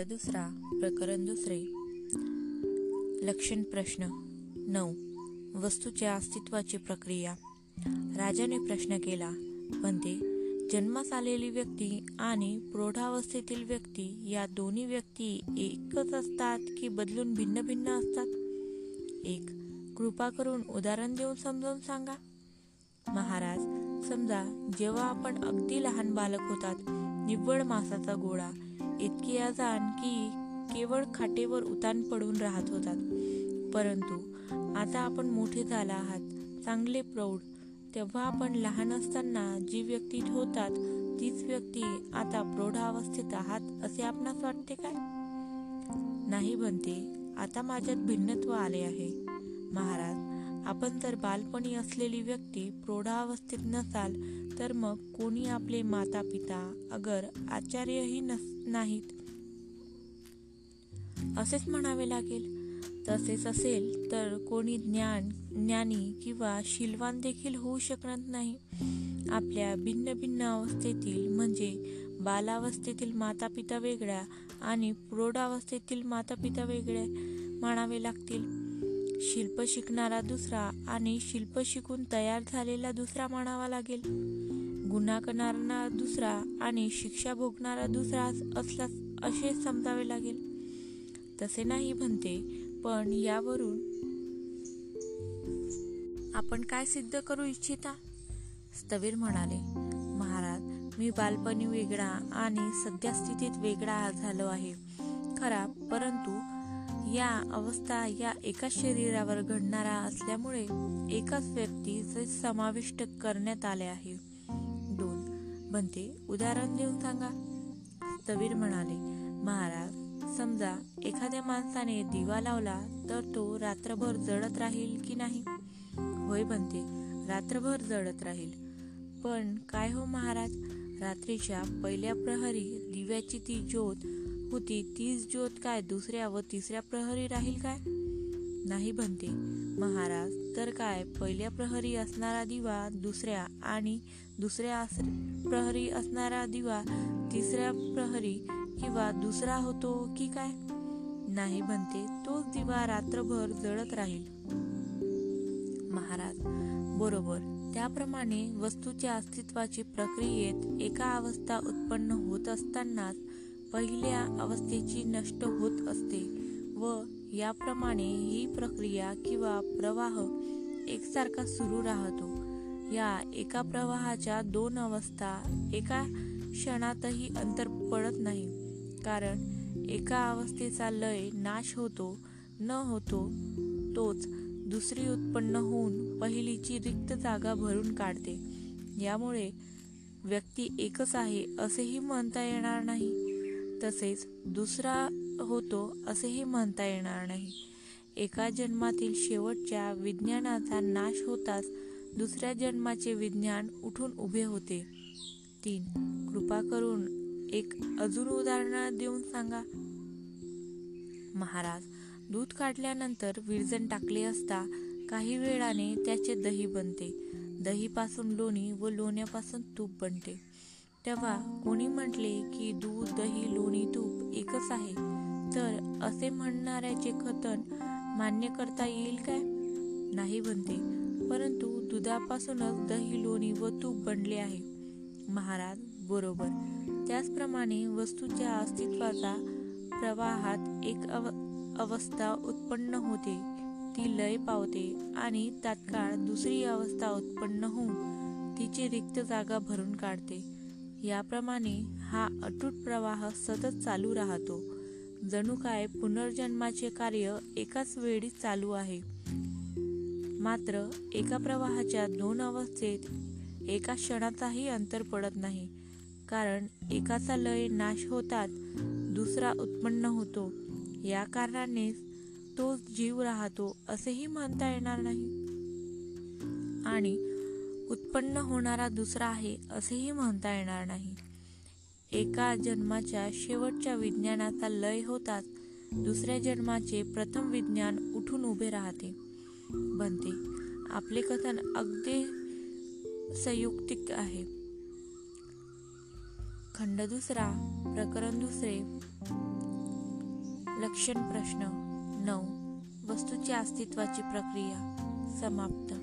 खंड दुसरा प्रकरण दुसरे. लक्षण प्रश्न नऊ. वस्तूच्या अस्तित्वाची प्रक्रिया. राजाने प्रश्न केला म्हणते जन्मास आलेली व्यक्ती आणि प्रौढावस्थेतील व्यक्ती या दोन्ही व्यक्ती एकच असतात की बदलून भिन्न भिन्न असतात? एक कृपा करून उदाहरण देऊन समजावून सांगा. महाराज समजा जेव्हा आपण अगदी लहान बालक होतात निव्वळ मासाचा गोळा इतकी अजाण की केवळ खाटेवर उतान पडून राहत होतात. परंतु आता आपण मोठे झाला आहात चांगले प्रौढ. तेव्हा आपण लहान असताना जी व्यक्ती ठेवतात तीच व्यक्ती आता प्रौढावस्थेत आहात असे आपणास वाटते काय? नाही बनते. आता माझ्यात भिन्नत्व आले आहे. महाराज आपण जर बालपणी असलेली व्यक्ती प्रौढावस्थेत नसाल तर मग कोणी आपले माता पिता अगर आचार्यही नस नाहीत? असेच म्हणावे लागेल. तसेच असेल तर कोणी ज्ञान ज्ञानी किंवा शिलवान देखील होऊ शकणार नाही. आपल्या भिन्न भिन्न अवस्थेतील म्हणजे बालावस्थेतील माता पिता वेगळ्या आणि प्रौढावस्थेतील माता पिता वेगळ्या म्हणावे लागतील. शिल्प शिकणारा दुसरा आणि शिल्प शिकून तयार झालेला दुसरा म्हणावा लागेल. गुन्हा करणारा दुसरा आणि शिक्षा भोगणारा दुसरा असला असे समजावे लागेल. तसे नाही म्हणते पण यावरून. आपण काय सिद्ध करू इच्छिता? स्थवीर म्हणाले महाराज मी बालपणी वेगळा आणि सध्या स्थितीत वेगळा झालो आहे. खरा परंतु या अवस्था या एकाच शरीरावर घडणारा असल्यामुळे एकाच व्यक्तीचे समाविष्ट करण्यात आले आहे. दोन. बनते. उदाहरण देऊन सांगा. स्थवीर म्हणाले महाराज समजा एखाद्या माणसाने दिवा लावला तर तो रात्रभर जळत राहील की नाही? होय बनते. रात्रभर जळत राहील. पण काय हो महाराज? रात्रीच्या पहिल्या प्रहरी दिव्याची ती ज्योत होती तीच ज्योत काय? दुसऱ्या व तिसऱ्या प्रहरी राहील काय? नाही म्हणते. महाराज तर काय? पहिल्या प्रहरी असणारा दिवा दुसऱ्या आणि दुसऱ्या प्रहरी असणारा दिवा तिसऱ्या प्रहरी किंवा दुसरा होतो की काय? नाही म्हणते. तोच दिवा रात्रभर जळत राहील. महाराज बरोबर. त्याप्रमाणे वस्तूच्या अस्तित्वाची प्रक्रियेत एका अवस्था उत्पन्न होत असतानाच पहिल्या अवस्थेची नष्ट होत असते व याप्रमाणे ही प्रक्रिया किंवा प्रवाह एकसारखा सुरू राहतो. या एका प्रवाहाच्या दोन अवस्था एका क्षणातही अंतर पडत नाही कारण एका अवस्थेचा लय नाश होतो न होतो तोच दुसरी उत्पन्न होऊन पहिलीची रिक्त जागा भरून काढते. यामुळे व्यक्ती एकच आहे असेही म्हणता येणार नाही. तसेच दुसरा होतो असेही म्हणता येणार नाही. एका जन्मातील शेवटच्या विज्ञानाचा नाश होताच दुसऱ्या जन्माचे विज्ञान उठून उभे होते. तीन कृपा करून एक अजून उदाहरण देऊन सांगा. महाराज दूध काढल्यानंतर विरजण टाकले असता काही वेळाने त्याचे दही बनते. दहीपासून लोणी व लोण्यापासून तूप बनते. तेव्हा कोणी म्हटले की दूध दही लोणी तूप एकच आहे तर असे म्हणणाऱ्याचे कथन मान्य करता येईल काय? नाही बनते परंतु दुधापासूनच दही लोणी व तूप बनले आहे. महाराज बरोबर. त्याचप्रमाणे वस्तूच्या अस्तित्वाचा प्रवाहात एक अव अवस्था उत्पन्न होते. ती लय पावते आणि तात्काळ दुसरी अवस्था उत्पन्न होऊन तिची रिक्त जागा भरून काढते. याप्रमाणे हा अटूट प्रवाह सतत चालू राहतो. जणू काय पुनर्जन्माचे कार्य एकाच वेळी चालू आहे. मात्र एका प्रवाहाच्या दोन अवस्थेत एका क्षणाचाही अंतर पडत नाही. कारण एकाचा लय नाश होतात दुसरा उत्पन्न होतो. या कारणाने तोच जीव राहतो असेही म्हणता येणार नाही. आणि उत्पन्न होणारा दुसरा आहे असेही म्हणता येणार नाही. एका जन्माच्या शेवटच्या विज्ञानाचा लय होताच दुसऱ्या जन्माचे प्रथम विज्ञान उठून उभे राहते. बनते. आपले कथन अगदी संयुक्तिक आहे. खंड दुसरा प्रकरण दुसरे. लक्षण प्रश्न नऊ. वस्तूच्या अस्तित्वाची प्रक्रिया समाप्त.